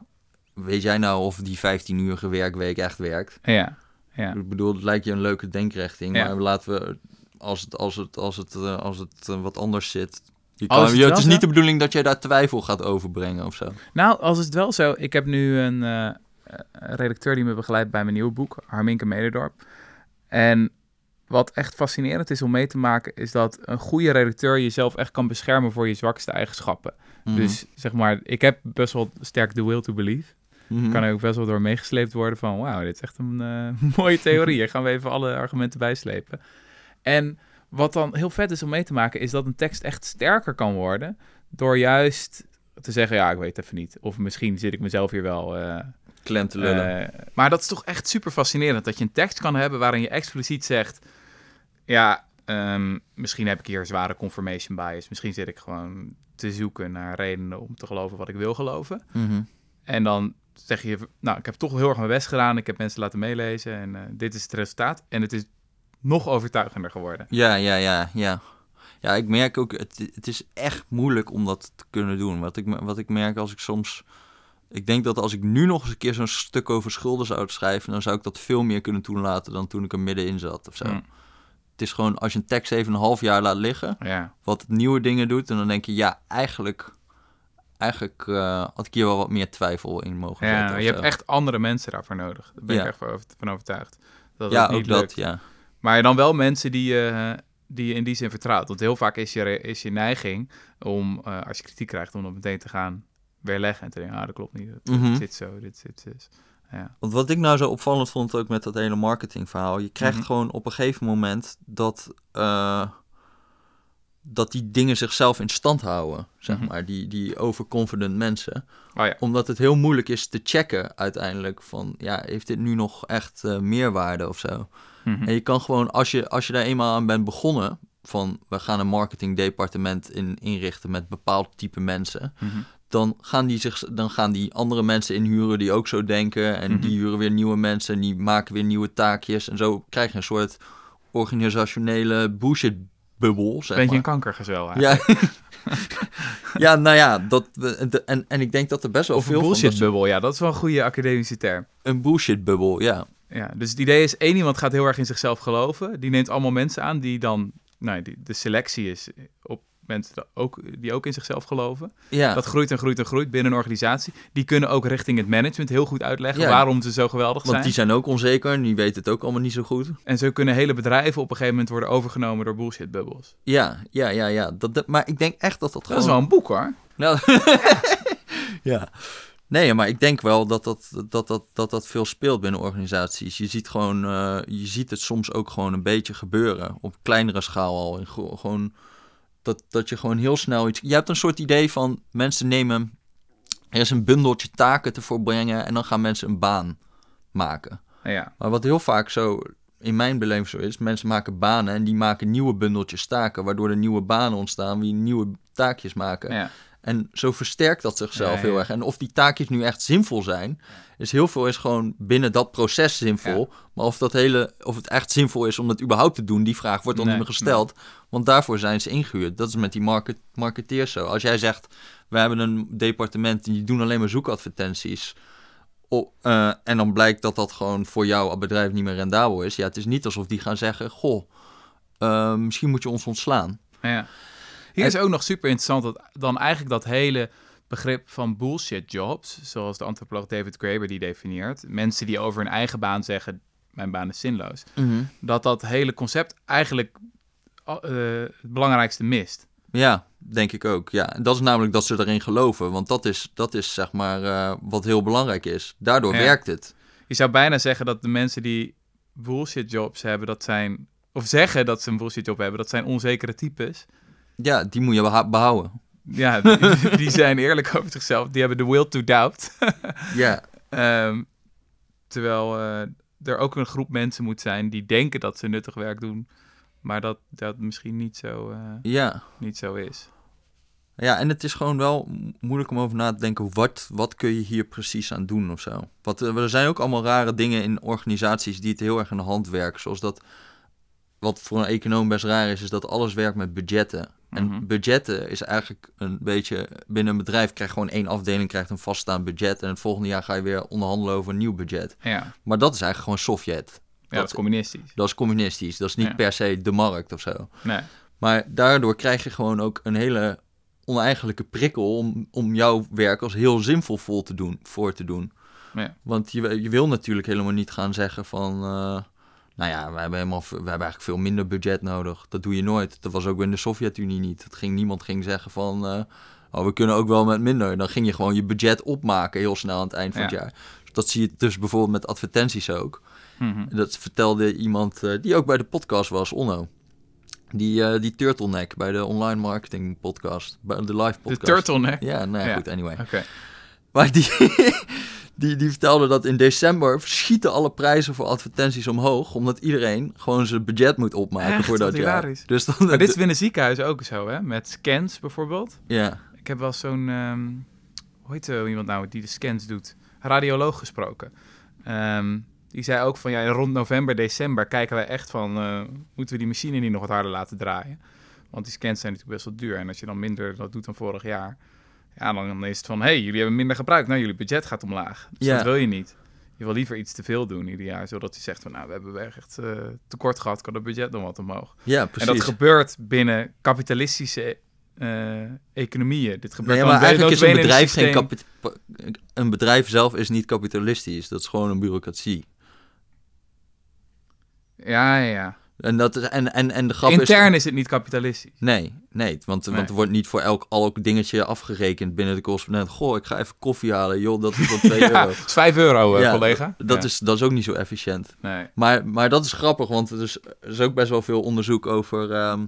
weet jij nou of die 15-urige werkweek echt werkt? Ja, ja. Ik bedoel, het lijkt je een leuke denkrichting, Ja. maar laten we, als het, als het, als het, eh, als het eh, wat anders zit... Je Als kan, het je, het is zo- niet de bedoeling dat jij daar twijfel gaat overbrengen of zo. Nou, als het wel zo... Ik heb nu een eh, redacteur die me begeleidt bij mijn nieuwe boek, Harminke Mededorp. En wat echt fascinerend is om mee te maken, is dat een goede redacteur jezelf echt kan beschermen voor je zwakste eigenschappen. Mhm. Dus zeg maar, ik heb best wel sterk the will to believe. Mhm. Kan er ook best wel door meegesleept worden van, wauw, dit is echt een eh, mooie theorie. Hier gaan we even alle argumenten bijslepen. En wat dan heel vet is om mee te maken, is dat een tekst echt sterker kan worden door juist te zeggen, ja, ik weet het even niet. Of misschien zit ik mezelf hier wel... eh, Klem te lullen. eh, maar dat is toch echt super fascinerend dat je een tekst kan hebben waarin je expliciet zegt: Ja, ehm, misschien heb ik hier zware confirmation bias. Misschien zit ik gewoon te zoeken naar redenen om te geloven wat ik wil geloven. Mhm. En dan zeg je: Nou, ik heb toch heel erg mijn best gedaan. Ik heb mensen laten meelezen en eh, dit is het resultaat. En het is nog overtuigender geworden. Ja, ja, ja, ja. Ja, ik merk ook, het, het is echt moeilijk om dat te kunnen doen. Wat ik, wat ik merk als ik soms... Ik denk dat als ik nu nog eens een keer zo'n stuk over schulden zou schrijven... dan zou ik dat veel meer kunnen toelaten dan toen ik er middenin zat of zo. Mm. Het is gewoon, als je een tekst even een half jaar laat liggen... Ja, wat nieuwe dingen doet... en dan denk je, ja, eigenlijk... Eigenlijk eh, had ik hier wel wat meer twijfel in mogen ja je hebt echt andere mensen daarvoor nodig. Daar ben ik echt van over- van overtuigd. Dat Ja, ook dat, lukt. ja. Maar dan wel mensen die je, die je in die zin vertrouwt. Want heel vaak is je, is je neiging om, eh, als je kritiek krijgt, om dat meteen te gaan weerleggen. En te denken, ah, dat klopt niet. Mhm. Dit zit zo, dit zit zo. Ja. Want wat ik nou zo opvallend vond ook met dat hele marketingverhaal, je krijgt Mhm. gewoon op een gegeven moment dat, eh, dat die dingen zichzelf in stand houden, zeg Mhm. maar, die, die overconfident mensen. Oh ja. Omdat het heel moeilijk is te checken uiteindelijk van, ja, heeft dit nu nog echt eh, meerwaarde of zo? En je kan gewoon, als je, als je daar eenmaal aan bent begonnen, van we gaan een marketingdepartement in, inrichten met bepaald type mensen. Dan gaan die, zich, dan gaan die andere mensen inhuren die ook zo denken. En Mhm. die huren weer nieuwe mensen en die maken weer nieuwe taakjes. En zo krijg je een soort organisationele bullshit-bubbel, zeg Beetje een eigenlijk. Ja. ja, nou ja, dat, en, en ik denk dat er best wel Of een veel van dat soort- bullshit-bubbel, ja. Dat is wel een goede academische term. Een bullshit-bubbel, ja. Ja, dus het idee is, één iemand gaat heel erg in zichzelf geloven. Die neemt allemaal mensen aan die dan... Nou, die, de selectie is op mensen dat ook, die ook in zichzelf geloven. Ja, Dat groeit en groeit en groeit binnen een organisatie. Die kunnen ook richting het management heel goed uitleggen Ja, waarom ze zo geweldig want zijn. die zijn ook onzeker en die weten het ook allemaal niet zo goed. En zo kunnen hele bedrijven op een gegeven moment worden overgenomen door bullshit-bubbels. Ja, ja, ja, ja. Dat, dat- maar ik denk echt dat dat Dat gewoon... is wel een boek hoor. Nou, ja. Nee, maar ik denk wel dat dat, dat, dat, dat, dat veel speelt binnen organisaties. Je ziet, gewoon, eh, je ziet het soms ook gewoon een beetje gebeuren. Op kleinere schaal al. Gro- gewoon dat, dat je gewoon heel snel iets... Je hebt een soort idee van mensen nemen... Er is een bundeltje taken te voorbrengen en dan gaan mensen een baan maken. Ja, Maar wat heel vaak zo in mijn beleving zo is, mensen maken banen en die maken nieuwe bundeltjes taken, waardoor er nieuwe banen ontstaan die nieuwe taakjes maken. ja. En zo versterkt dat zichzelf Ja, heel ja. erg. En of die taakjes nu echt zinvol zijn, is heel veel is gewoon binnen dat proces zinvol. Maar of, dat hele, of het echt zinvol is om dat überhaupt te doen, die vraag wordt dan Nee, niet meer gesteld. Want daarvoor zijn ze ingehuurd. Dat is met die market, marketeers zo. Als jij zegt, we hebben een departement die doen alleen maar zoekadvertenties. Eh, en dan blijkt dat dat gewoon voor jouw bedrijf niet meer rendabel is. Ja, het is niet alsof die gaan zeggen, goh, eh, misschien moet je ons ontslaan. ja. Hier is ook nog super interessant dat dan eigenlijk dat hele begrip van bullshit jobs, zoals de antropoloog David Graeber die definieert, mensen die over hun eigen baan zeggen, mijn baan is zinloos, dat dat hele concept eigenlijk eh, het belangrijkste mist. Ja, denk ik ook. Ja, en dat is namelijk dat ze erin geloven. Want dat is, dat is zeg maar eh, wat heel belangrijk is. Daardoor Ja. werkt het. Je zou bijna zeggen dat de mensen die bullshit jobs hebben, dat zijn, of zeggen dat ze een bullshit job hebben, dat zijn onzekere types. Ja, die moet je behouden. Ja, die, die zijn eerlijk over zichzelf. Die hebben de will to doubt. Ja, Ehm, terwijl eh, er ook een groep mensen moet zijn die denken dat ze nuttig werk doen, maar dat dat misschien niet zo, eh, ja. niet zo is. Ja, en het is gewoon wel mo- moeilijk om over na te denken, wat, wat kun je hier precies aan doen of zo. Want eh, er zijn ook allemaal rare dingen in organisaties die het heel erg aan de hand werken. Zoals dat, wat voor een econoom best raar is, is dat alles werkt met budgetten. En Mhm. budgetten is eigenlijk een beetje, binnen een bedrijf krijg je gewoon één afdeling, krijgt een vaststaand budget. En het volgende jaar ga je weer onderhandelen over een nieuw budget. Ja, Maar dat is eigenlijk gewoon Sovjet. ja dat is communistisch. Dat is communistisch. Dat is niet Ja. per se de markt of zo. Nee. Maar daardoor krijg je gewoon ook een hele oneigenlijke prikkel om, om jouw werk als heel zinvol vol te doen, voor te doen. Ja. Want je, je wil natuurlijk helemaal niet gaan zeggen van, eh, nou ja, we hebben, helemaal, we hebben eigenlijk veel minder budget nodig. Dat doe je nooit. Dat was ook in de Sovjet-Unie niet. Het ging, niemand ging zeggen van, eh, oh, we kunnen ook wel met minder. Dan ging je gewoon je budget opmaken heel snel aan het eind van Ja. het jaar. Dat zie je dus bijvoorbeeld met advertenties ook. Mhm. Dat vertelde iemand eh, die ook bij de podcast was, Onno. Die, eh, die turtleneck bij de online marketing podcast, bij de live De podcast. turtleneck? Ja, nou ja, Ja. goed, anyway. Oké. Maar die, die, die vertelde dat in december schieten alle prijzen voor advertenties omhoog, omdat iedereen gewoon zijn budget moet opmaken Echt? voor dat jaar. Dus dan, Maar dit is binnen ziekenhuizen ook zo, hè? Met scans bijvoorbeeld. ja, Ik heb wel zo'n, ehm, hoe heet iemand nou die de scans doet? Radioloog gesproken. Ehm, die zei ook van, ja, rond november, december kijken wij echt van, eh, moeten we die machine niet nog wat harder laten draaien? Want die scans zijn natuurlijk best wel duur. En als je dan minder dat doet dan vorig jaar, ja, dan is het van, hé, hey, jullie hebben minder gebruikt. Nou, jullie budget gaat omlaag. Dus Ja. dat wil je niet. Je wil liever iets te veel doen ieder jaar, zodat hij zegt van, nou, we hebben echt eh, tekort gehad, kan het budget nog wat omhoog. ja, precies. En dat gebeurt binnen kapitalistische eh, economieën. Dit gebeurt Nee, dan maar eigenlijk is een bedrijf geen kapit- Een bedrijf zelf is niet kapitalistisch. Dat is gewoon een bureaucratie. Ja, ja, ja. En, dat is, en, en, en de grap is... Intern is het niet kapitalistisch. Nee, nee, want, Nee. want er wordt niet voor elk, elk dingetje afgerekend binnen de correspondent. Goh, ik ga even koffie halen, joh, dat is wel 2 Ja, euro. is 5 euro, eh, Ja, collega. Dat, Ja. is, dat is ook niet zo efficiënt. Nee. Maar, maar dat is grappig, want er is, er is ook best wel veel onderzoek over ehm,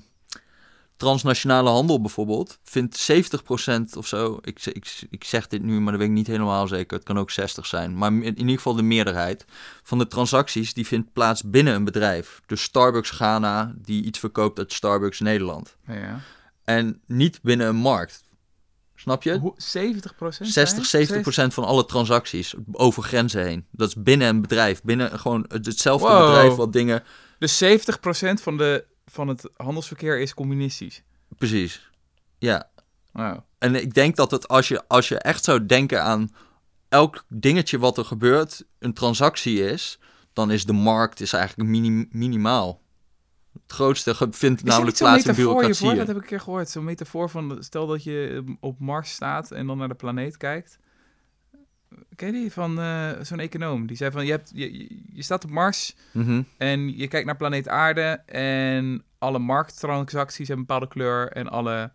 transnationale handel bijvoorbeeld. Vindt 70% of zo, ik, ik, ik zeg dit nu, maar dat weet ik niet helemaal zeker. Het kan ook 60 zijn. Maar in ieder geval de meerderheid van de transacties die vindt plaats binnen een bedrijf. Dus Starbucks Ghana, die iets verkoopt uit Starbucks Nederland. Ja. En niet binnen een markt. Snap je? Hoe, 70 procent? 60, 70 procent van alle transacties over grenzen heen. Dat is binnen een bedrijf. Binnen gewoon het- hetzelfde Wow. bedrijf wat dingen... Dus 70 procent van, de, van het handelsverkeer is communistisch. Precies. Ja. Wow. En ik denk dat het als je, als je echt zou denken aan elk dingetje wat er gebeurt, een transactie is, dan is de markt is eigenlijk minim- minimaal. Het grootste vindt Is namelijk plaats in bureaucratie. Dat heb ik een keer gehoord. Zo'n metafoor van, stel dat je op Mars staat en dan naar de planeet kijkt. Ken je die van eh, zo'n econoom? Die zei van, je, hebt, je, je- staat op Mars Mhm. en je kijkt naar planeet Aarde en alle markttransacties hebben een bepaalde kleur en alle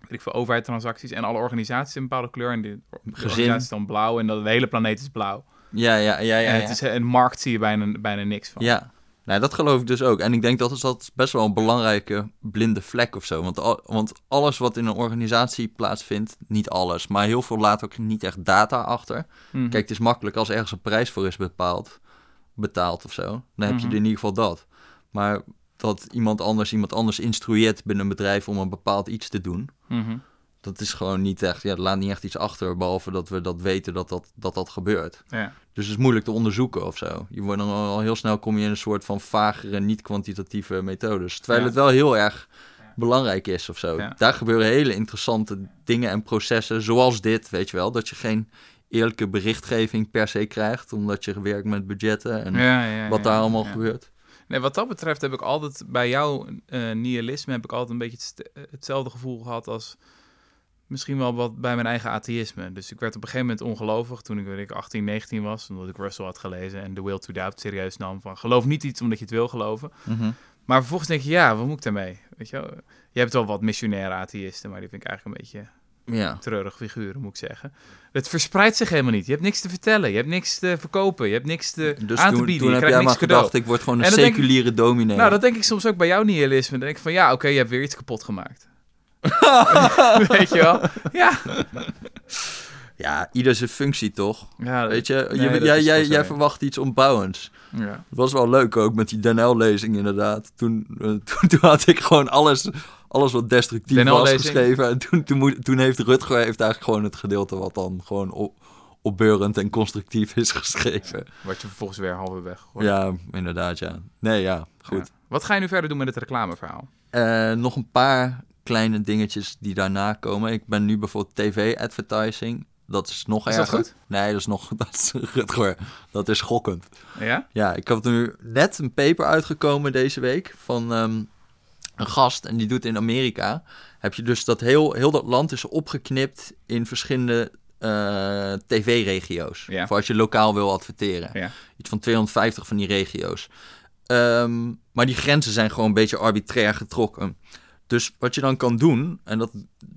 weet ik veel, overheidstransacties en alle organisaties hebben een bepaalde kleur. En de, de organisatie is dan blauw en de hele planeet is blauw. Ja, ja, ja, ja. en het is, een markt zie je bijna, bijna niks van. Ja, nou, dat geloof ik dus ook. En ik denk dat is dat best wel een belangrijke blinde vlek of zo. Want, al- want alles wat in een organisatie plaatsvindt, niet alles, maar heel veel laat ook niet echt data achter. Mhm. Kijk, het is makkelijk als ergens een prijs voor is bepaald, betaald of zo. Dan heb je Mhm. in ieder geval dat. Maar dat iemand anders iemand anders instrueert binnen een bedrijf om een bepaald iets te doen. Mhm. Dat is gewoon niet echt, ja, dat laat niet echt iets achter, behalve dat we dat weten dat dat, dat, dat gebeurt. Ja. Dus het is moeilijk te onderzoeken of zo. Je wordt dan al heel snel kom je in een soort van vagere, niet-kwantitatieve methodes. Terwijl Ja. het wel heel erg belangrijk is of zo. Ja. Daar gebeuren hele interessante dingen en processen, zoals dit, weet je wel. Dat je geen eerlijke berichtgeving per se krijgt, omdat je werkt met budgetten en Ja, ja, wat daar allemaal ja. gebeurt. Nee, wat dat betreft heb ik altijd bij jouw eh nihilisme heb ik altijd een beetje st- hetzelfde gevoel gehad als misschien wel wat bij mijn eigen atheïsme. Dus ik werd op een gegeven moment ongelovig toen ik, weet ik 18, 19 was, omdat ik Russell had gelezen en The Will to Doubt serieus nam van geloof niet iets omdat je het wil geloven. Mhm. Maar vervolgens denk je, ja, wat moet ik daarmee? Weet je, wel? je hebt wel wat missionaire atheïsten, maar die vind ik eigenlijk een beetje Ja. treurig figuren, moet ik zeggen. Het verspreidt zich helemaal niet. Je hebt niks te vertellen, je hebt niks te verkopen, je hebt niks te Dus aan te toen, bieden, toen je heb jij maar cadeau. gedacht, ik word gewoon een ik- seculiere dominee. Nou, dat denk ik soms ook bij jouw nihilisme. Dan denk ik van, ja, oké, je hebt weer iets kapot gemaakt. Weet je wel? Ja. Ja, ieder zijn functie toch? ja Weet je, nee, je- jij, jij, ja. verwacht iets onbouwends. Ja. Het was wel leuk ook met die Danel-lezing inderdaad. Toen, eh, toen, toen had ik gewoon alles, alles wat destructief was geschreven. En toen, toen, heeft Rutger heeft eigenlijk gewoon het gedeelte wat dan gewoon op, opbeurend en constructief is geschreven. Wat je vervolgens weer halverwege gooit. Ja, inderdaad, ja. Nee, ja, goed. Ja. Wat ga je nu verder doen met het reclameverhaal? Eh, nog een paar kleine dingetjes die daarna komen. Ik ben nu bijvoorbeeld tv-advertising. Dat is nog Is dat goed? Nee, dat is nog... Dat is, Rutger, dat is schokkend. Ja? Ja, ik heb nu net een paper uitgekomen deze week van ehm, een gast en die doet in Amerika. Heb je dus dat heel, heel dat land is opgeknipt in verschillende eh, tv-regio's. Ja. Voor als je lokaal wil adverteren. Ja. Iets van 250 van die regio's. Ehm, maar die grenzen zijn gewoon een beetje arbitrair getrokken. Dus wat je dan kan doen, en dat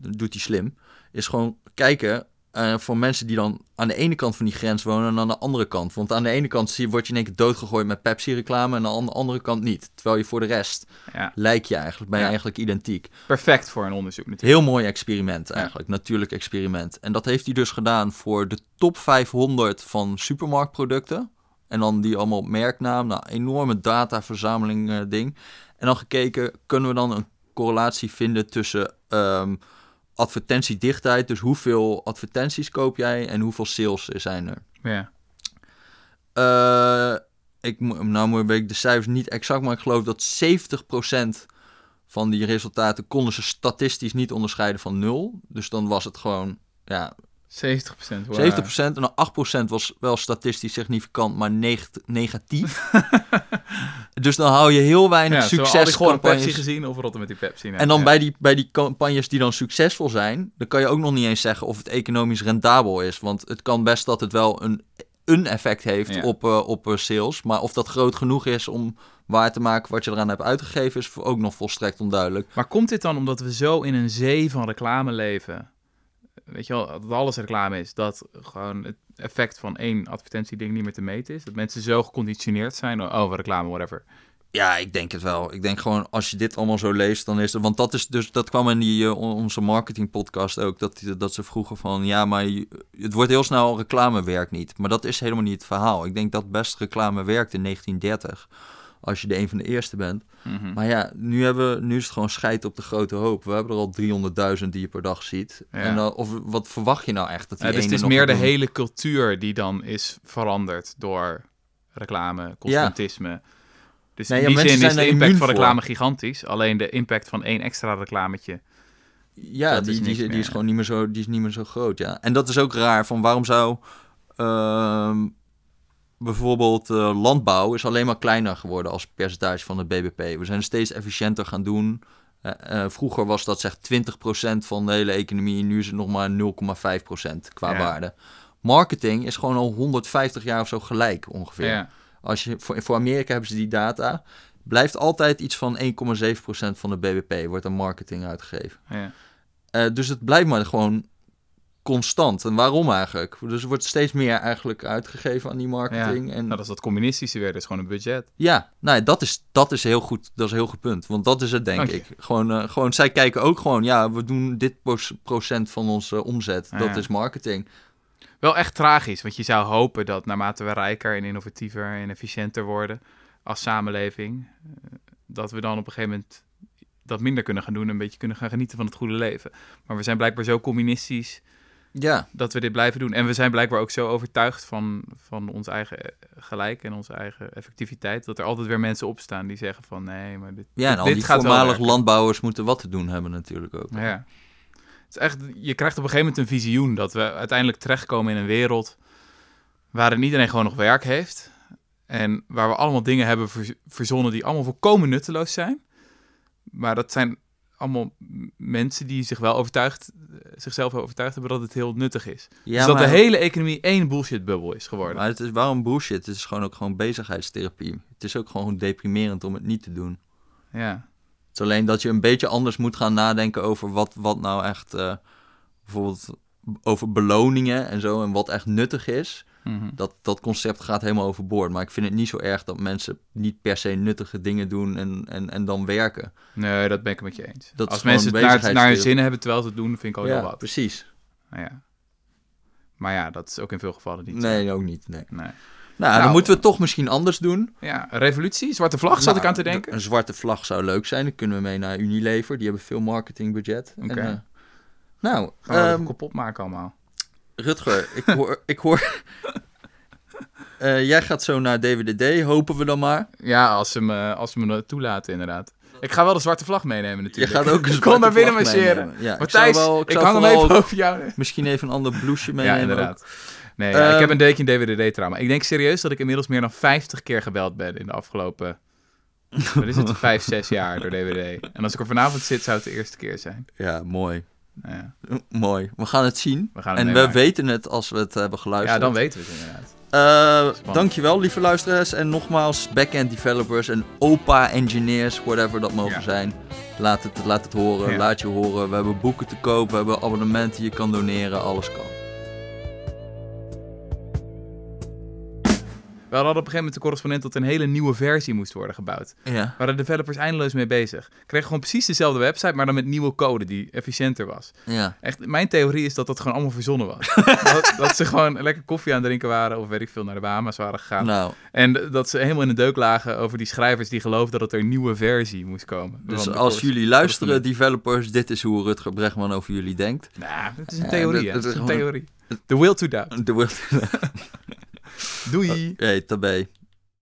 doet hij slim, is gewoon kijken eh, voor mensen die dan aan de ene kant van die grens wonen en aan de andere kant. Want aan de ene kant zie, word je in één keer doodgegooid met Pepsi-reclame en aan de andere kant niet. Terwijl je voor de rest ja. lijk je eigenlijk, ben je Ja. eigenlijk identiek. Perfect voor een onderzoek natuurlijk. Heel mooi experiment eigenlijk, natuurlijk experiment. En dat heeft hij dus gedaan voor de top 500 van supermarktproducten. En dan die allemaal op merknaam, nou, enorme dataverzameling eh, ding. En dan gekeken, kunnen we dan een correlatie vinden tussen ehm, advertentiedichtheid, dus hoeveel advertenties koop jij en hoeveel sales zijn er. Ja. Eh, ik, nou weet ik de cijfers niet exact, maar ik geloof dat 70% van die resultaten konden ze statistisch niet onderscheiden van nul. Dus dan was het gewoon, ja, 70 procent. 70% en dan 8% was wel statistisch significant, maar neg- negatief. dus dan hou je heel weinig Ja, succes. Gewoon Pepsi gezien of rotten met die Pepsi? En dan ja. bij, die, bij die campagnes die dan succesvol zijn, dan kan je ook nog niet eens zeggen of het economisch rendabel is. Want het kan best dat het wel een, een effect heeft Ja. op, eh, op eh, sales. Maar of dat groot genoeg is om waar te maken wat je eraan hebt uitgegeven, is ook nog volstrekt onduidelijk. Maar komt dit dan omdat we zo in een zee van reclame leven? Weet je wel, dat alles reclame is. Dat gewoon het effect van één advertentieding niet meer te meten is. Dat mensen zo geconditioneerd zijn. Oh, reclame, whatever. Ja, ik denk het wel. Ik denk gewoon, als je dit allemaal zo leest, dan is het... Want dat is dus, dat kwam in eh, on- onze marketing podcast ook, dat, dat ze vroegen van, ja, maar het wordt heel snel reclame werkt niet. Maar dat is helemaal niet het verhaal. Ik denk dat best reclame werkt in 1930, als je de een van de eerste bent. Mhm. Maar ja, nu, hebben, we- nu is het gewoon scheid op de grote hoop. We hebben er al 300.000 die je per dag ziet. Ja. En dan, of wat verwacht je nou echt? Dat die Ja, dus het is meer de doen? hele cultuur die dan is veranderd door reclame, consumentisme. Dus Nee, in ja, die zin is de impact van voor. reclame gigantisch. Alleen de impact van één extra reclametje. Ja, die, is die, is gewoon niet meer, zo, die is niet meer zo groot, ja. En dat is ook raar, van waarom zou... ehm, bijvoorbeeld eh, landbouw is alleen maar kleiner geworden als percentage van het BBP. We zijn steeds efficiënter gaan doen. Eh, eh, vroeger was dat zeg 20% van de hele economie, nu is het nog maar 0,5% qua Ja. waarde. Marketing is gewoon al 150 jaar of zo gelijk ongeveer. Ja. Als je, voor, voor Amerika hebben ze die data. Blijft altijd iets van 1,7% van de BBP wordt aan marketing uitgegeven. Ja. Dus het blijft maar gewoon constant. En waarom eigenlijk? Dus er wordt steeds meer eigenlijk uitgegeven aan die marketing. En Nou, dat is dat communistische weer. Dat is gewoon een budget. ja, nou, dat is, dat is heel goed. Dat is een heel goed punt. Want dat is het, denk Dank je. ik. Gewoon, eh, gewoon, zij kijken ook gewoon, ja, we doen dit procent van onze omzet. Ja. Dat is marketing. Wel echt tragisch, want je zou hopen dat naarmate we rijker en innovatiever en efficiënter worden als samenleving, eh, dat we dan op een gegeven moment dat minder kunnen gaan doen en een beetje kunnen gaan genieten van het goede leven. Maar we zijn blijkbaar zo communistisch Ja, dat we dit blijven doen. En we zijn blijkbaar ook zo overtuigd van, van ons eigen eh, gelijk en onze eigen effectiviteit, dat er altijd weer mensen opstaan die zeggen van nee, maar dit, ja en dit, al dit die gaat voormalig landbouwers moeten wat te doen hebben natuurlijk ook. Ja. Het is echt, je krijgt op een gegeven moment een visioen dat we uiteindelijk terechtkomen in een wereld waarin iedereen gewoon nog werk heeft. En waar we allemaal dingen hebben verz- verzonnen die allemaal volkomen nutteloos zijn. Maar dat zijn allemaal mensen die zich wel overtuigd, eh, zichzelf overtuigd hebben dat het heel nuttig is. Ja, dus dat maar- de hele economie één bullshitbubbel is geworden. Maar het is waarom bullshit? Het is gewoon ook gewoon bezigheidstherapie. Het is ook gewoon deprimerend om het niet te doen. Ja. Het is alleen dat je een beetje anders moet gaan nadenken over wat, wat nou echt, eh, bijvoorbeeld over beloningen en zo en wat echt nuttig is. Mhm. Dat, dat concept gaat helemaal overboord. Maar ik vind het niet zo erg dat mensen niet per se nuttige dingen doen en, en, en dan werken. Nee, dat ben ik het met je eens. Dat Als mensen het naar, naar hun zin hebben terwijl ze het doen, vind ik al heel ja, wat. precies. Nou ja. Maar ja, dat is ook in veel gevallen niet zo. Nee, ook niet. Nee. Nee. Nou, Nou, dan moeten we het toch misschien anders doen. Ja, revolutie, zwarte vlag, zat Nou, ik aan te denken. Een zwarte vlag zou leuk zijn. Dan kunnen we mee naar Unilever. Die hebben veel marketingbudget. Oké. eh, nou, Gaan we ehm, kapot maken allemaal. Rutger, ik hoor... ik hoor Eh, jij gaat zo naar DWDD, hopen we dan maar. Ja, als ze me, als ze me toelaten, inderdaad. Ik ga wel de zwarte vlag meenemen Je natuurlijk. gaat ook een Kom naar binnen marcheren. Ja, ik Matthijs, wel- ik, zou hang hem even over jou. Misschien even een ander blouseje Ja, meenemen. inderdaad. Nee, ja, ik Ehm, heb een deukje in DWDD-trauma. Ik denk serieus dat ik inmiddels meer dan 50 keer gebeld ben in de afgelopen... Wat is het? Vijf, zes jaar door DWD. En als ik er vanavond zit, zou het de eerste keer zijn. Ja, mooi. Ja. Mooi. We gaan het zien. We gaan het en we weten het als we het hebben geluisterd. ja, dan weten we het inderdaad. Spannend. dankjewel, lieve luisteraars. En nogmaals, back-end developers en OPA-engineers, whatever dat mogen Ja. zijn. Laat het, laat het horen, Ja. laat je horen. We hebben boeken te koop, we hebben abonnementen, je kan doneren, alles kan. We hadden op een gegeven moment de correspondent dat een hele nieuwe versie moest worden gebouwd. Ja. Waar waren de developers eindeloos mee bezig. Kregen gewoon precies dezelfde website, maar dan met nieuwe code die efficiënter was. Ja. Echt, mijn theorie is dat dat gewoon allemaal verzonnen was. dat, dat ze gewoon lekker koffie aan het drinken waren, of weet ik veel, naar de Bahama's waren gegaan. Nou, En dat ze helemaal in de deuk lagen over die schrijvers die geloofden dat er een nieuwe versie moest komen. dus als jullie luisteren, developers, dit is hoe Rutger Bregman over jullie denkt. Nou, het is een Ja, theorie, dat- hè. dat is een gewoon- theorie. The will to doubt. De wordt... Doei! Hey, tabé.